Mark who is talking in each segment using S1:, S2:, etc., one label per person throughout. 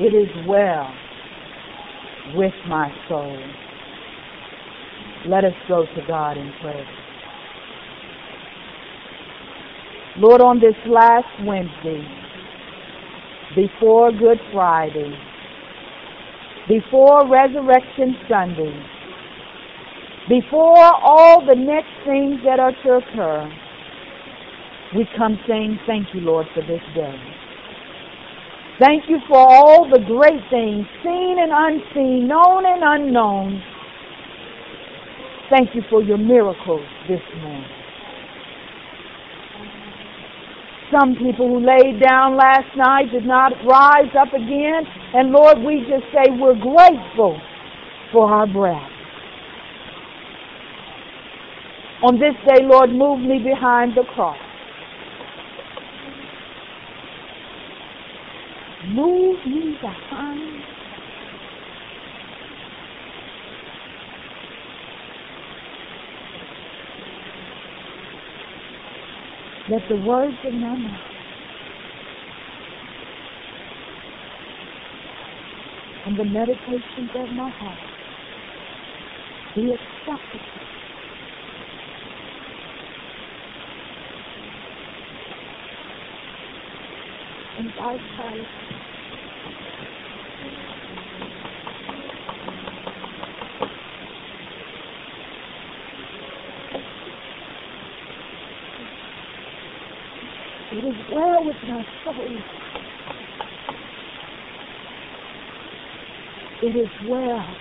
S1: It is well with my soul. Let us go to God in prayer. Lord, on this last Wednesday, before Good Friday, before Resurrection Sunday, before all the next things that are to occur, we come saying thank you, Lord, for this day. Thank you for all the great things, seen and unseen, known and unknown. Thank you for your miracles this morning. Some people who laid down last night did not rise up again. And Lord, we just say we're grateful for our breath. On this day, Lord, move me behind the cross. Move me behind Let the words of my mouth and the meditations of my heart be acceptable. In thy sight. It is well with my soul. It is well.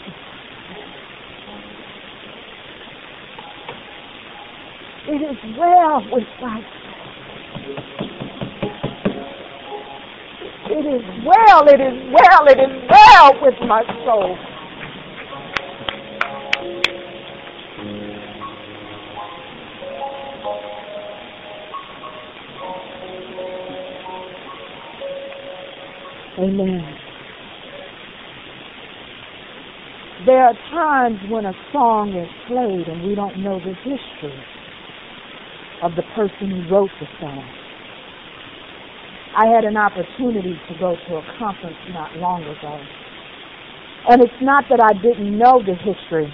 S1: It is well with my soul. It is well, it is well, it is well with my soul. Amen. There are times when a song is played and we don't know the history of the person who wrote the song. I had an opportunity to go to a conference not long ago. And it's not that I didn't know the history,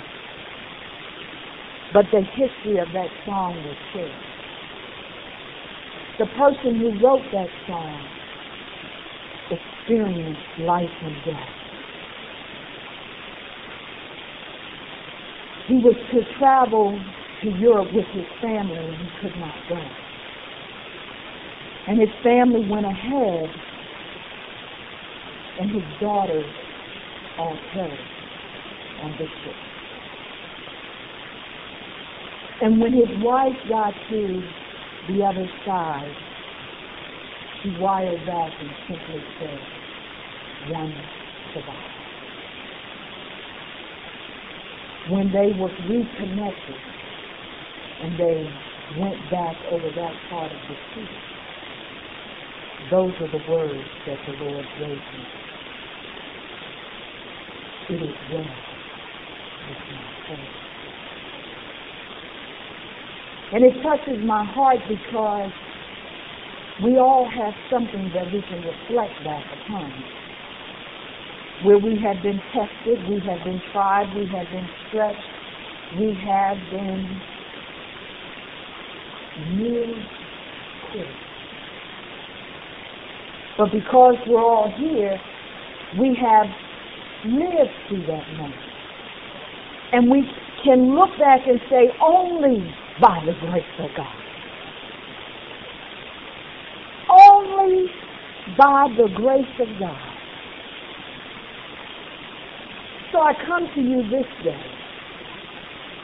S1: but the history of that song was shared. The person who wrote that song experienced life and death. He was to travel to Europe with his family and he could not go. And his family went ahead and his daughters all perished on the ship. And when his wife got to the other side, she wired back and simply said, one survived. When they were reconnected and they went back over that part of the sea, those are the words that the Lord gave me. It is well with my soul. And it touches my heart because we all have something that we can reflect back upon. Where we have been tested, we have been tried, we have been stretched, we have been quit. But because we're all here, we have lived through that moment. And we can look back and say, only by the grace of God. Only by the grace of God. So I come to you this day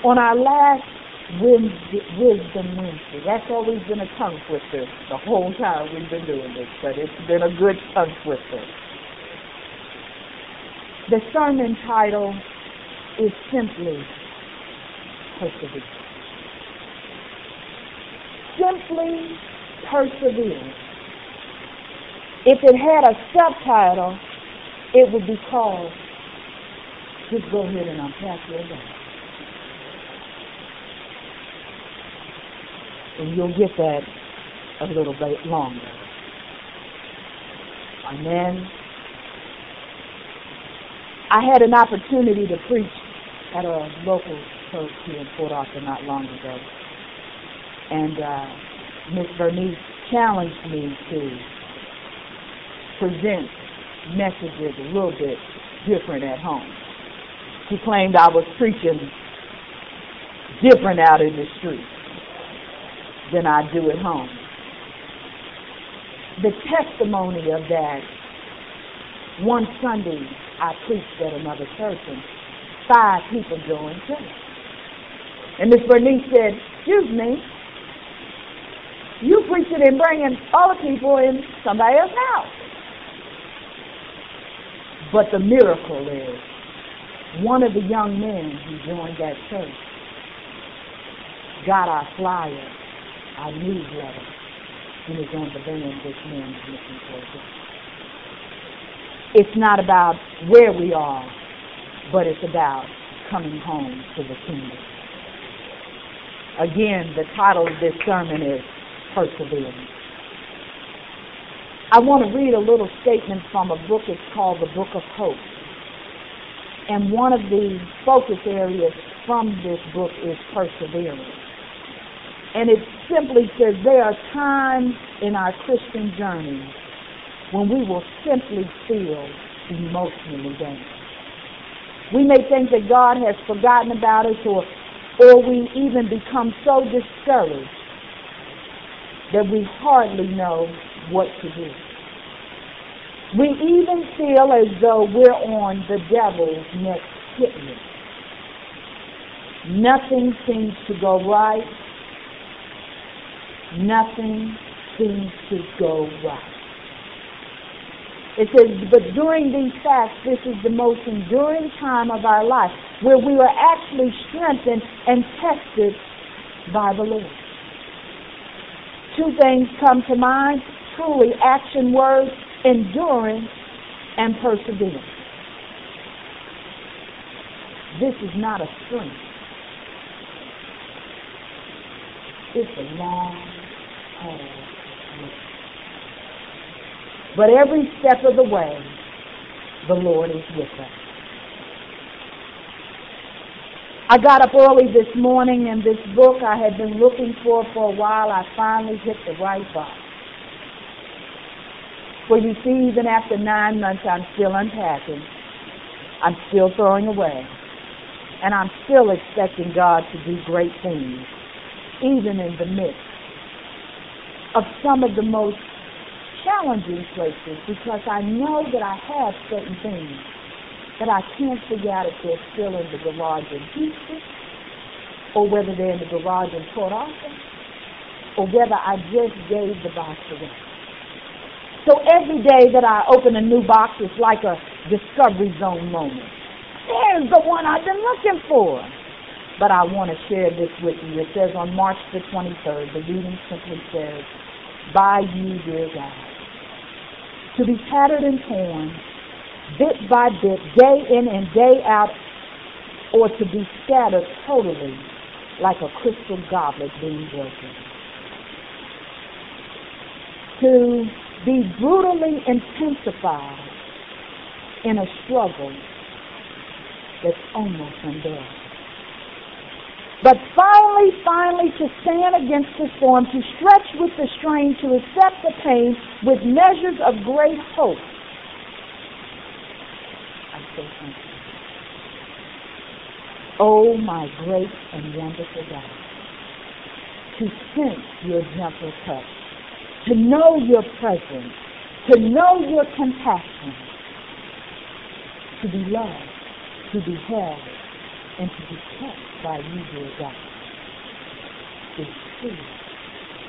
S1: on our last Wisdom Wednesday. That's always been a tongue twister the whole time we've been doing this, but it's been a good tongue twister. The sermon title is simply Persevere. Simply Persevere. If it had a subtitle, it would be called Just Go Ahead and Unpack Your Day. And you'll get that a little bit longer. Amen. I had an opportunity to preach at a local church here in Port Arthur not long ago. And uh, Miss Bernice challenged me to present messages a little bit different at home. She claimed I was preaching different out in the street than I do at home. The testimony of that, one Sunday I preached at another church and five people joined church. And Miss Bernice said, excuse me, you preaching and bringing other people in somebody else's house. But the miracle is one of the young men who joined that church got our flyer, our newsletter, and is on the van this morning looking for it. It's not about where we are, but it's about coming home to the kingdom. Again, the title of this sermon is Perseverance. I want to read a little statement from a book. It's called The Book of Hope. And one of the focus areas from this book is perseverance. And it simply says there are times in our Christian journey when we will simply feel emotionally damaged. We may think that God has forgotten about us or, or we even become so discouraged that we hardly know what to do. We even feel as though we're on the devil's next hit list. Nothing seems to go right. Nothing seems to go right. It says, but during these facts, this is the most enduring time of our life where we are actually strengthened and tested by the Lord. Two things come to mind, truly action words endurance, and perseverance. This is not a sprint. It's a long. But every step of the way, the Lord is with us. I got up early this morning and this book I had been looking for for a while, I finally hit the right box. For you see, even after nine months, I'm still unpacking. I'm still throwing away. And I'm still expecting God to do great things, even in the midst of some of the most challenging places, because I know that I have certain things that I can't figure out if they're still in the garage in Houston, or whether they're in the garage in Port Arthur, or whether I just gave the box away. So every day that I open a new box, it's like a discovery zone moment. There's the one I've been looking for. But I want to share this with you. It says on March the 23rd, the reading simply says, By you, dear God, to be tattered and torn, bit by bit, day in and day out, or to be scattered totally like a crystal goblet being broken. To be brutally intensified in a struggle that's almost unbearable. But finally, finally, to stand against the storm, to stretch with the strain, to accept the pain with measures of great hope. I'm so. Oh, my great and wonderful God, to sense your gentle touch to know your presence, to know your compassion, to be loved, to be held, and to be kept by you, dear God, is truly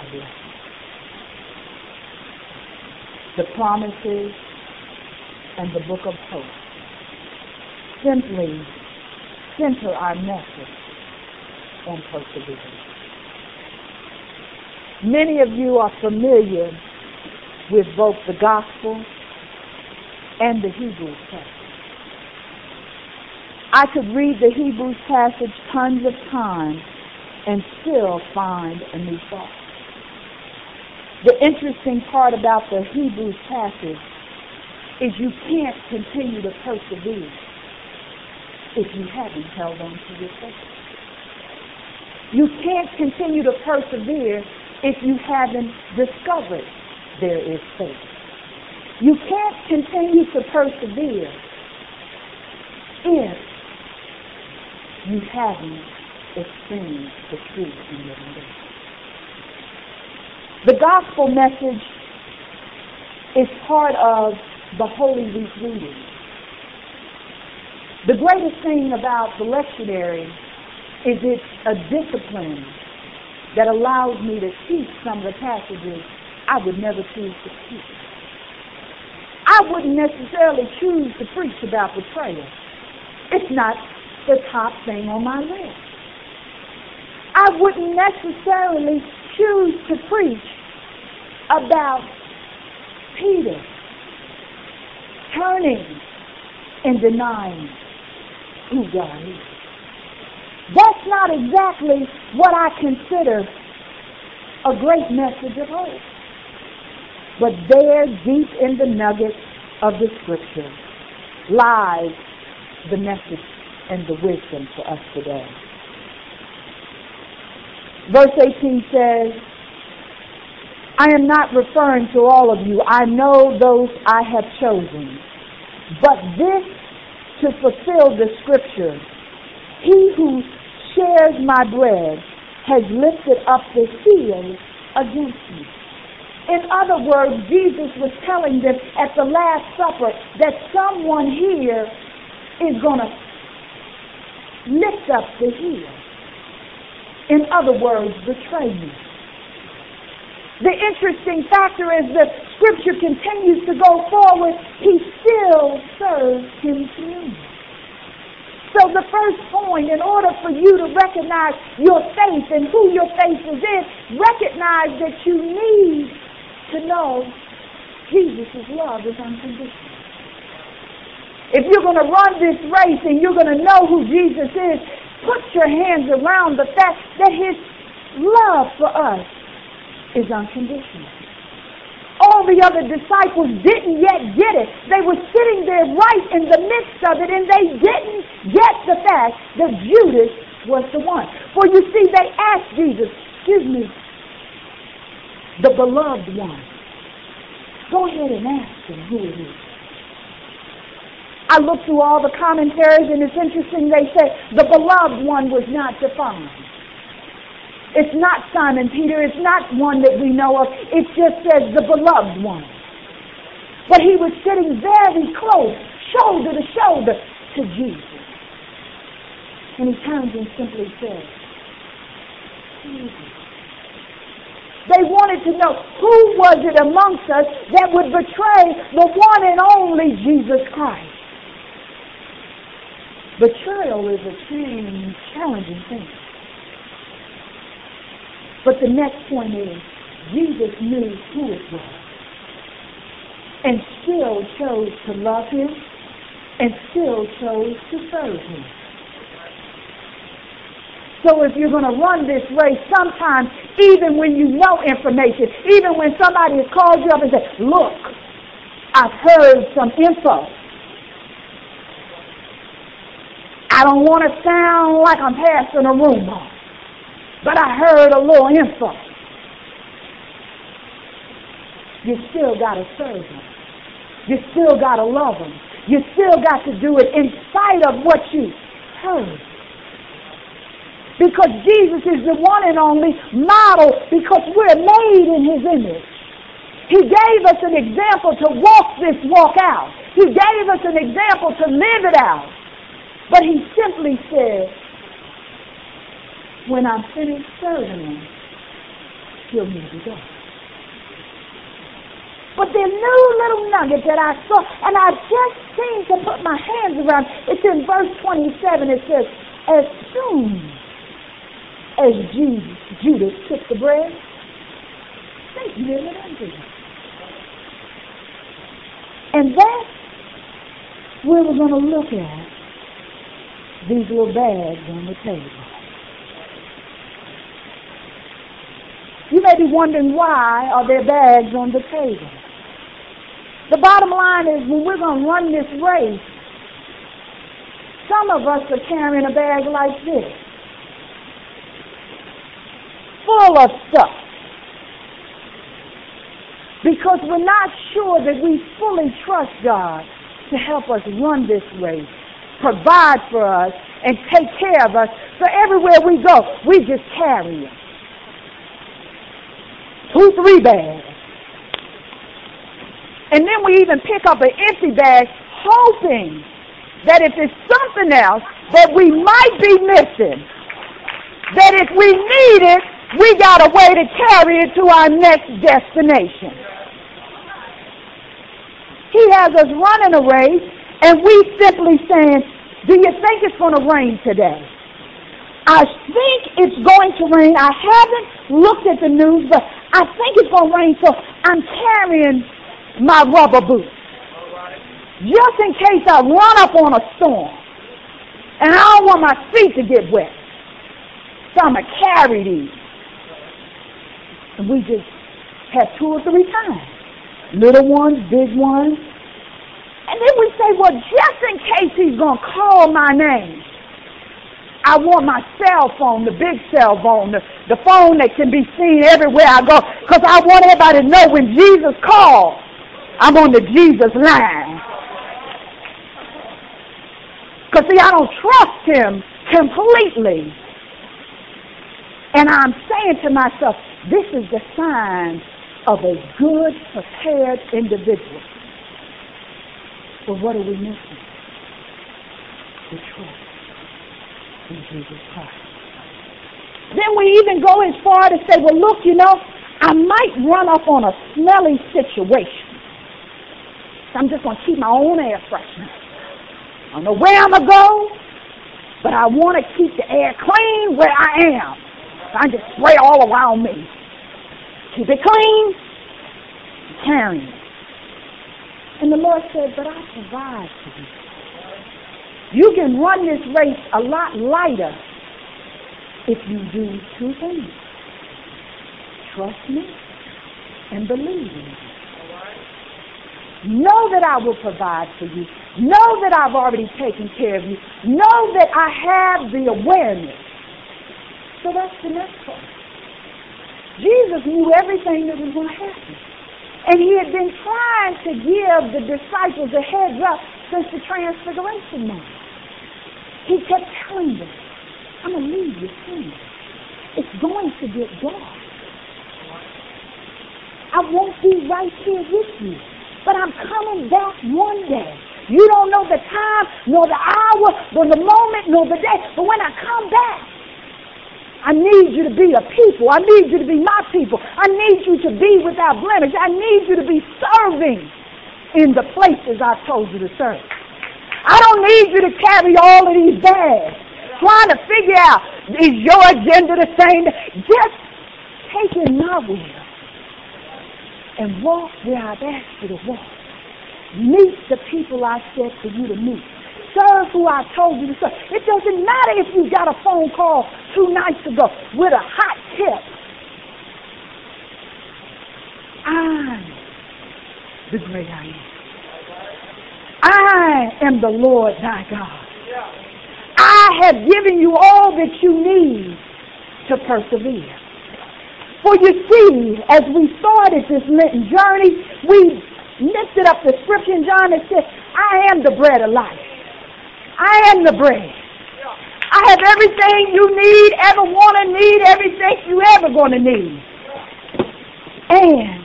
S1: a blessing. The promises and the book of hope simply center our message on perseverance. Many of you are familiar with both the gospel and the Hebrew passage. I could read the Hebrews passage tons of times and still find a new thought. The interesting part about the Hebrews passage is you can't continue to persevere if you haven't held on to your faith. You can't continue to persevere if you haven't discovered there is faith. You can't continue to persevere if you haven't experienced the truth in your life. The gospel message is part of the Holy Week reading. The greatest thing about the lectionary is it's a discipline that allows me to teach some of the passages I would never choose to teach. I wouldn't necessarily choose to preach about betrayal. It's not the top thing on my list. I wouldn't necessarily choose to preach about Peter turning and denying who God is. That's not exactly what I consider a great message of hope. But there, deep in the nugget of the scripture, lies the message and the wisdom for us today. Verse 18 says, I am not referring to all of you. I know those I have chosen. But this to fulfill the scripture, he who shares my bread has lifted up the seal against me. In other words, Jesus was telling them at the Last Supper that someone here is going to lift up the heel. In other words, betray you. The interesting factor is the scripture continues to go forward. He still serves him communion. So the first point, in order for you to recognize your faith and who your faith is in, recognize that you need to know Jesus' love is unconditional. If you're going to run this race and you're going to know who Jesus is, put your hands around the fact that his love for us is unconditional. All the other disciples didn't yet get it. They were sitting there right in the midst of it and they didn't get the fact that Judas was the one. For you see, they asked Jesus, excuse me, the beloved one. Go ahead and ask him who it is. I looked through all the commentaries and it's interesting they say the beloved one was not defined. It's not Simon Peter. It's not one that we know of. It just says the beloved one. But he was sitting very close, shoulder to shoulder to Jesus. And he turns and simply says, Jesus. They wanted to know who was it amongst us that would betray the one and only Jesus Christ. Betrayal is a strange challenging thing. But the next point is, Jesus knew who it was and still chose to love him and still chose to serve him. So if you're going to run this race, sometimes even when you know information, even when somebody has called you up and said, look, I've heard some info. I don't want to sound like I'm passing a rumor. But I heard a little info. You still got to serve them. You still got to love them. You still got to do it in spite of what you heard. Because Jesus is the one and only model because we're made in his image. He gave us an example to walk this walk out. He gave us an example to live it out. But he simply said, when I'm finished serving him, he'll need to go. But the new little nugget that I saw, and I just seemed to put my hands around, it's in verse 27. It says, as soon as Jesus, Judas took the bread, they delivered unto him. And that's where we're going to look at these little bags on the table. You may be wondering why are there bags on the table. The bottom line is when we're going to run this race, Some of us are carrying a bag like this, full of stuff. Because we're not sure that we fully trust God to help us run this race, provide for us, and take care of us. So everywhere we go, we just carry it. Two, three bags. And then we even pick up an empty bag hoping that if there's something else that we might be missing, that if we need it, we got a way to carry it to our next destination. He has us running a race, and we simply saying, do you think it's going to rain today? I think it's going to rain. I haven't looked at the news, but I think it's going to rain, so I'm carrying my rubber boots just in case I run up on a storm and I don't want my feet to get wet. So I'm going to carry these. And we just had two or three times. Little ones, big ones. And then we say, well, just in case he's going to call my name, I want my cell phone, the big cell phone, the, the phone that can be seen everywhere I go, because I want everybody to know when Jesus calls, I'm on the Jesus line. Because, see, I don't trust him completely. And I'm saying to myself, this is the sign of a good, prepared individual. But what are we missing? The trust in Jesus Christ. Then we even go as far to say, well, look, you know, I might run up on a smelly situation. So I'm just going to keep my own air freshener. I don't know where I'm going to go, but I want to keep the air clean where I am. So I just spray all around me. Keep it clean, carrying it. And the Lord said, but I provide for you. You can run this race a lot lighter if you do two things. Trust me and believe in me. Know that I will provide for you. Know that I've already taken care of you. Know that I have the awareness. So that's the next part. Jesus knew everything that was going to happen. And he had been trying to give the disciples a heads up since the transfiguration moment. He kept telling them, I'm going to leave you soon. It's going to get dark. I won't be right here with you. But I'm coming back one day. You don't know the time, nor the hour, nor the moment, nor the day. But when I come back, I need you to be a people. I need you to be my people. I need you to be without blemish. I need you to be serving in the places I told you to serve. I don't need you to carry all of these bags trying to figure out is your agenda the same? Just take in my will and walk where I've asked you to walk. Meet the people I said for you to meet. Serve who I told you to serve. It doesn't matter if you got a phone call two nights ago with a hot tip. I'm the great I am. I am the Lord thy God. I have given you all that you need to persevere. For you see, as we started this Lenten journey, we lifted up the scripture in John that said, I am the bread of life. I am the bread. I have everything you need, ever want to need, everything you ever going to need. And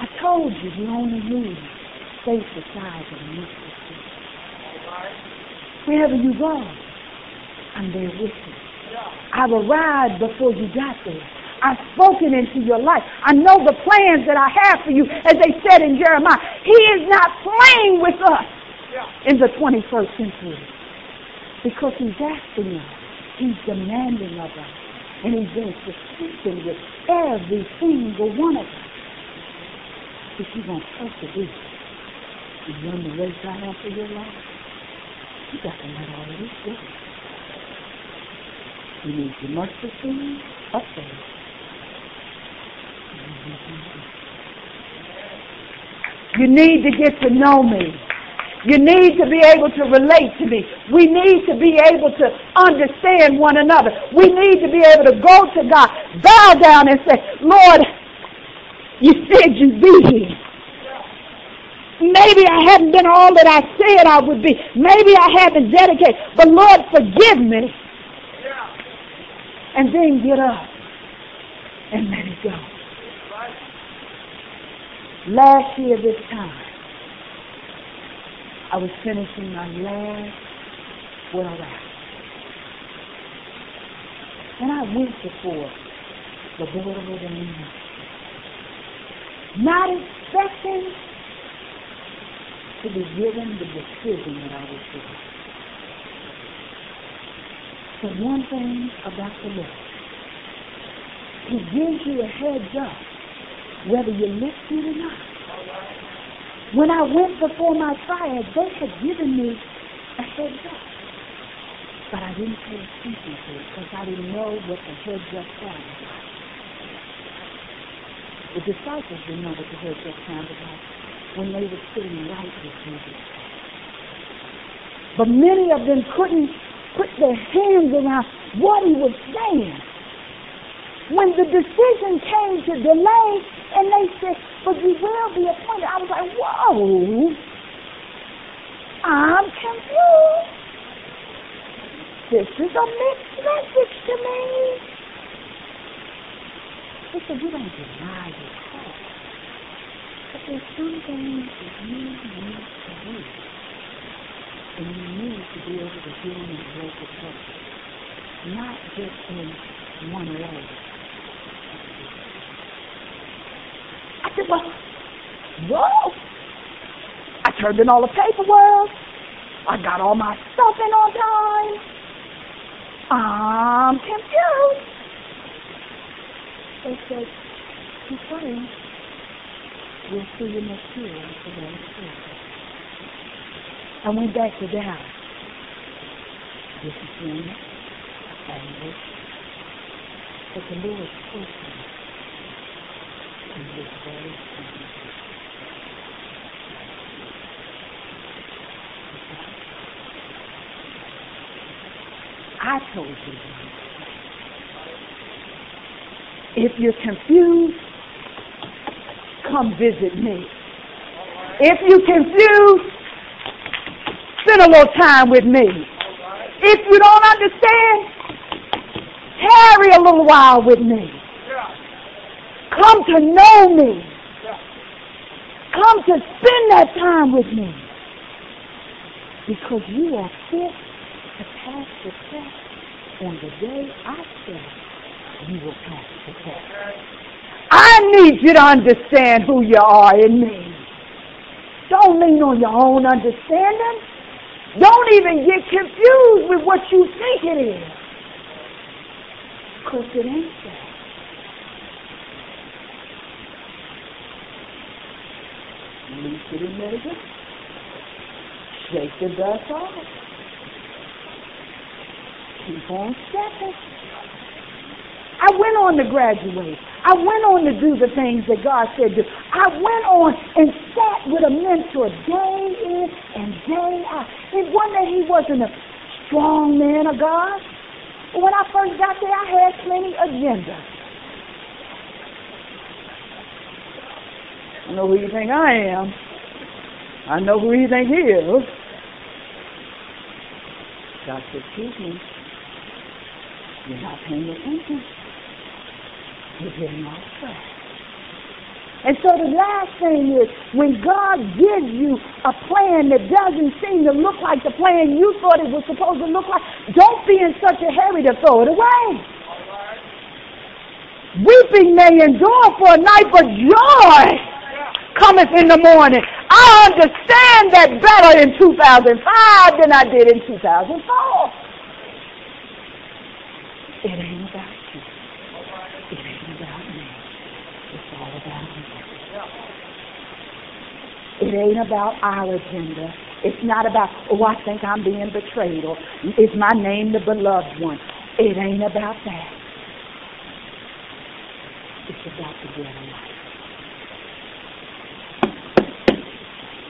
S1: I told you you only need faith the size of a mustard seed. Wherever you go, I'm there with you. I will ride before you got there. I've spoken into your life. I know the plans that I have for you, as they said in Jeremiah. He is not playing with us in the 21st century because he's asking us. He's demanding of us. And he's been persistent with every single one of us. If you're going to persevere and run the race I have for your life, you got to let all of this go. You need your mustard seed of faith. You need to get to know me. You need to be able to relate to me. We need to be able to understand one another. We need to be able to go to God, bow down and say, Lord, you said you'd be here. Maybe I haven't been all that I said I would be. Maybe I haven't dedicated. But Lord, forgive me. And then get up and let it go. Last year this time, I was finishing my last well out. And I went before the Board of Ordaining not expecting to be given the decision that I was given. But one thing about the Lord, He gives you a heads up whether you listen or not. When I went before my triad, they had given me a heads up. But I didn't pay attention to it because I didn't know what the heads up sounded like. The disciples didn't know what the heads up sounded like when they were sitting right with Jesus. But many of them couldn't put their hands around what he was saying. When the decision came to delay, and they said, but you will be appointed, I was like, whoa, I'm confused. This is a mixed message to me. He said, you don't deny your. But there's some things that you need to do. And you need to be able to do in a local purpose. Not just in one way. I said, well, whoa. I turned in all the paperwork. I got all my stuff in on time. I'm confused. They said, praying. We'll see you next year after that. I went back to Dallas. Disappointed, angry. But the Lord spoke to me. He was very angry. I told you. If you're confused, come visit me. If you're confused, spend a little time with me. If you don't understand, tarry a little while with me. Come to know me. Come to spend that time with me. Because you are fit to pass the test on the day I said you will pass the test. I need you to understand who you are in me. Don't lean on your own understanding. Don't even get confused with what you think it is. Because it ain't that. And let it. Shake the dust off. Keep on stepping. I went on to graduate. I went on to do the things that God said do. I went on and sat with a mentor day in and day out. It wasn't that he wasn't a strong man of God. When I first got there, I had plenty agenda. I know who you think I am. I know who you think he is. God said, excuse me. You're not paying attention. You're getting off track. And so the last thing is when God gives you a plan that doesn't seem to look like the plan you thought it was supposed to look like, don't be in such a hurry to throw it away. Weeping may endure for a night, but joy cometh in the morning. I understand that better in 2005 than I did in 2004. It ain't about you. It ain't about me. It's all about me. It ain't about our agenda. It's not about, oh, I think I'm being betrayed, or is my name the beloved one? It ain't about that. It's about the of life.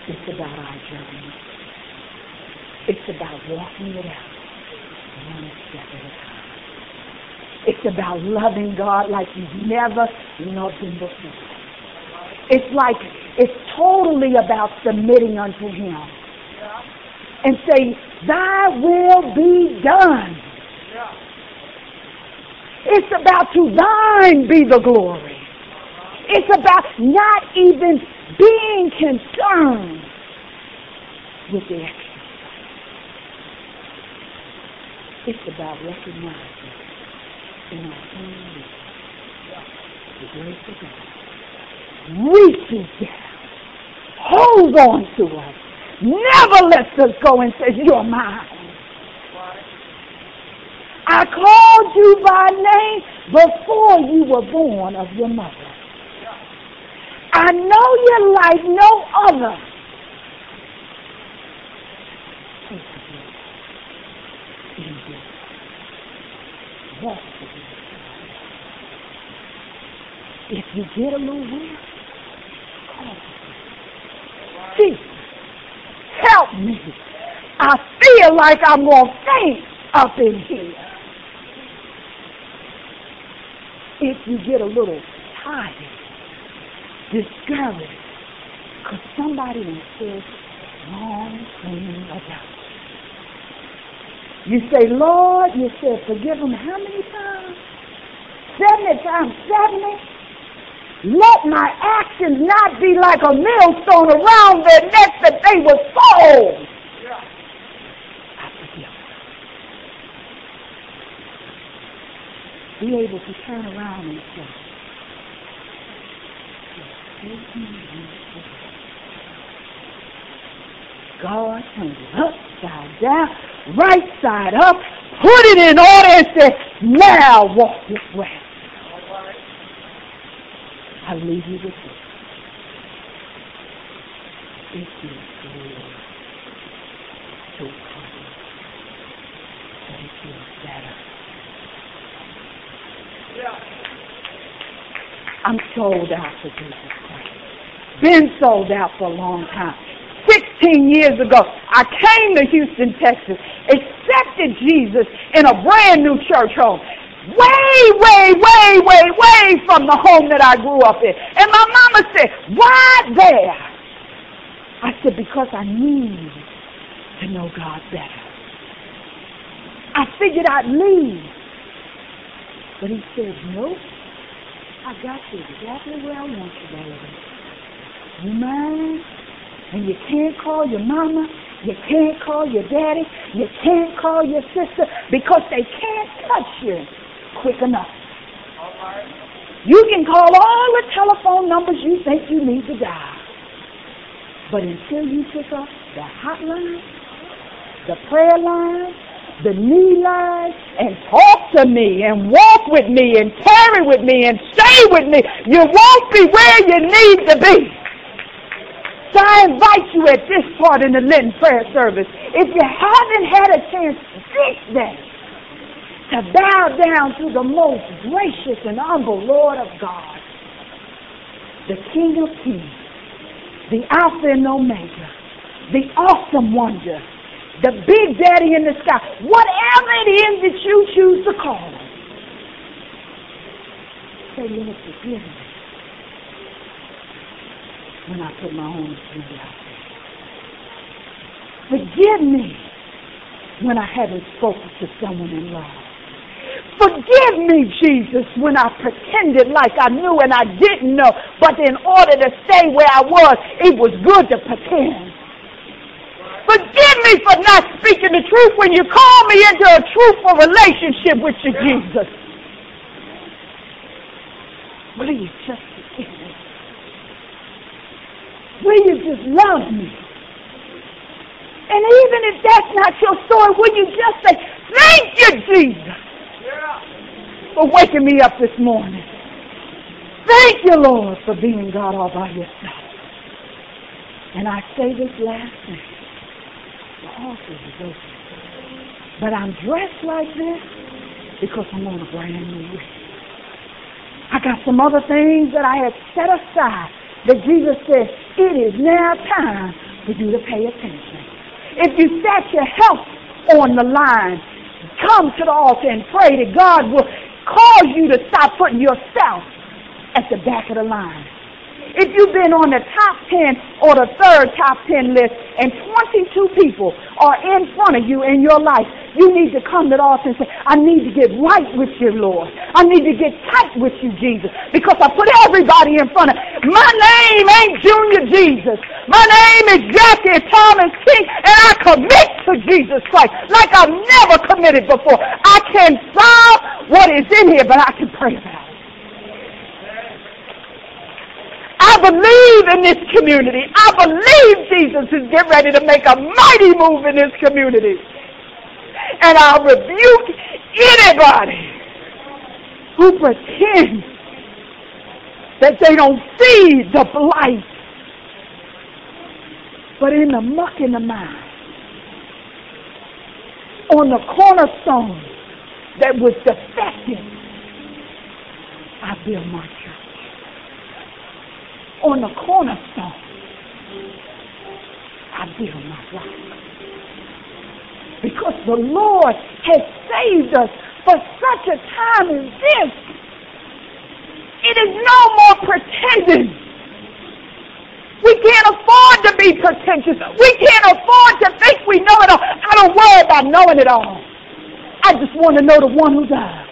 S1: It's about our journey. It's about walking it out one step at a time. It's about loving God like you've never loved Him before. It's like, it's totally about submitting unto Him. And say, Thy will be done. It's about to thine be the glory. It's about not even being concerned with the extra. It's about recognizing in our own the grace of God reaches down, holds on to us, never lets us go and says, You're mine. I called you by name before you were born of your mother. I know you like no other. If you get a little call Jesus, help me. I feel like I'm going to faint up in here. If you get a little tired, discouraged, because somebody said wrong thing about you. You say, Lord, you said, forgive them how many times? 70 times 70? Let my actions not be like a millstone around their neck that they were sold. be able to turn around and say, God turned it upside down, right side up, put it in order and said, now walk this way. I leave you with this. It is good to come, but it feels better Yeah. I'm sold out for Jesus. Been sold out for a long time. 16 years ago, I came to Houston, Texas, accepted Jesus in a brand new church home. Way, way, way, way, way from the home that I grew up in. And my mama said, why there? I said, because I need to know God better. I figured I'd leave. But he said, nope. I got you exactly where I want you, baby. You mine? And you can't call your mama, you can't call your daddy, you can't call your sister because they can't touch you quick enough. You can call all the telephone numbers you think you need to dial. But until you pick up the hotline, the prayer line, the knee line and talk to me and walk with me and tarry with me and stay with me, you won't be where you need to be. So I invite you at this part in the Lenten prayer service, if you haven't had a chance this day to bow down to the most gracious and humble Lord of God, the King of Kings, the Alpha and Omega, the awesome wonder, the big daddy in the sky, whatever it is that you choose to call him. Say, Lord, forgive me when I put my own agenda out there. Forgive me when I haven't spoken to someone in love. Forgive me, Jesus, when I pretended like I knew and I didn't know, but in order to stay where I was, it was good to pretend. Forgive me for not speaking the truth when you call me into a truthful relationship with you, Jesus. You just forgive me? You just love me? And even if that's not your story, will you just say, Thank you, Jesus, for waking me up this morning. Thank you, Lord, for being God all by yourself. And I say this last thing is open. But I'm dressed like this because I'm on a brand new week. I got some other things that I had set aside that Jesus said, it is now time for you to pay attention. If you set your health on the line, come to the altar and pray that God will cause you to stop putting yourself at the back of the line. If you've been on the top 10 or the third top 10 list and 22 people are in front of you in your life, you need to come to the altar and say, I need to get right with you, Lord. I need to get tight with you, Jesus, because I put everybody in front of My name ain't Junior Jesus. My name is Jacqui Thomas King, and I commit to Jesus Christ like I've never committed before. I can't solve what is in here, but I can pray about it. I believe in this community. I believe Jesus is getting ready to make a mighty move in this community. And I'll rebuke anybody who pretends that they don't see the blight. But in the muck in the mire, on the cornerstone that was defective, I build my church on the cornerstone. I build my rock. Because the Lord has saved us for such a time as this. It is no more pretending. We can't afford to be pretentious. We can't afford to think we know it all. I don't worry about knowing it all. I just want to know the one who died.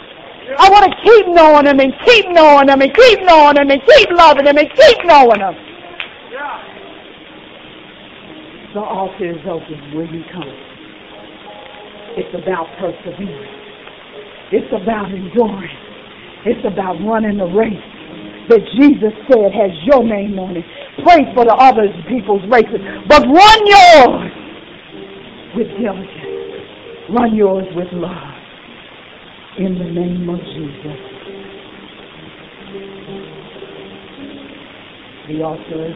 S1: I want to keep knowing him and keep knowing him and keep knowing him and keep loving him and keep knowing him. The altar is open when you come. It's about perseverance. It's about enduring. It's about running the race that Jesus said has your name on it. Pray for the other people's races, but run yours with diligence. Run yours with love in the name of Jesus. The altar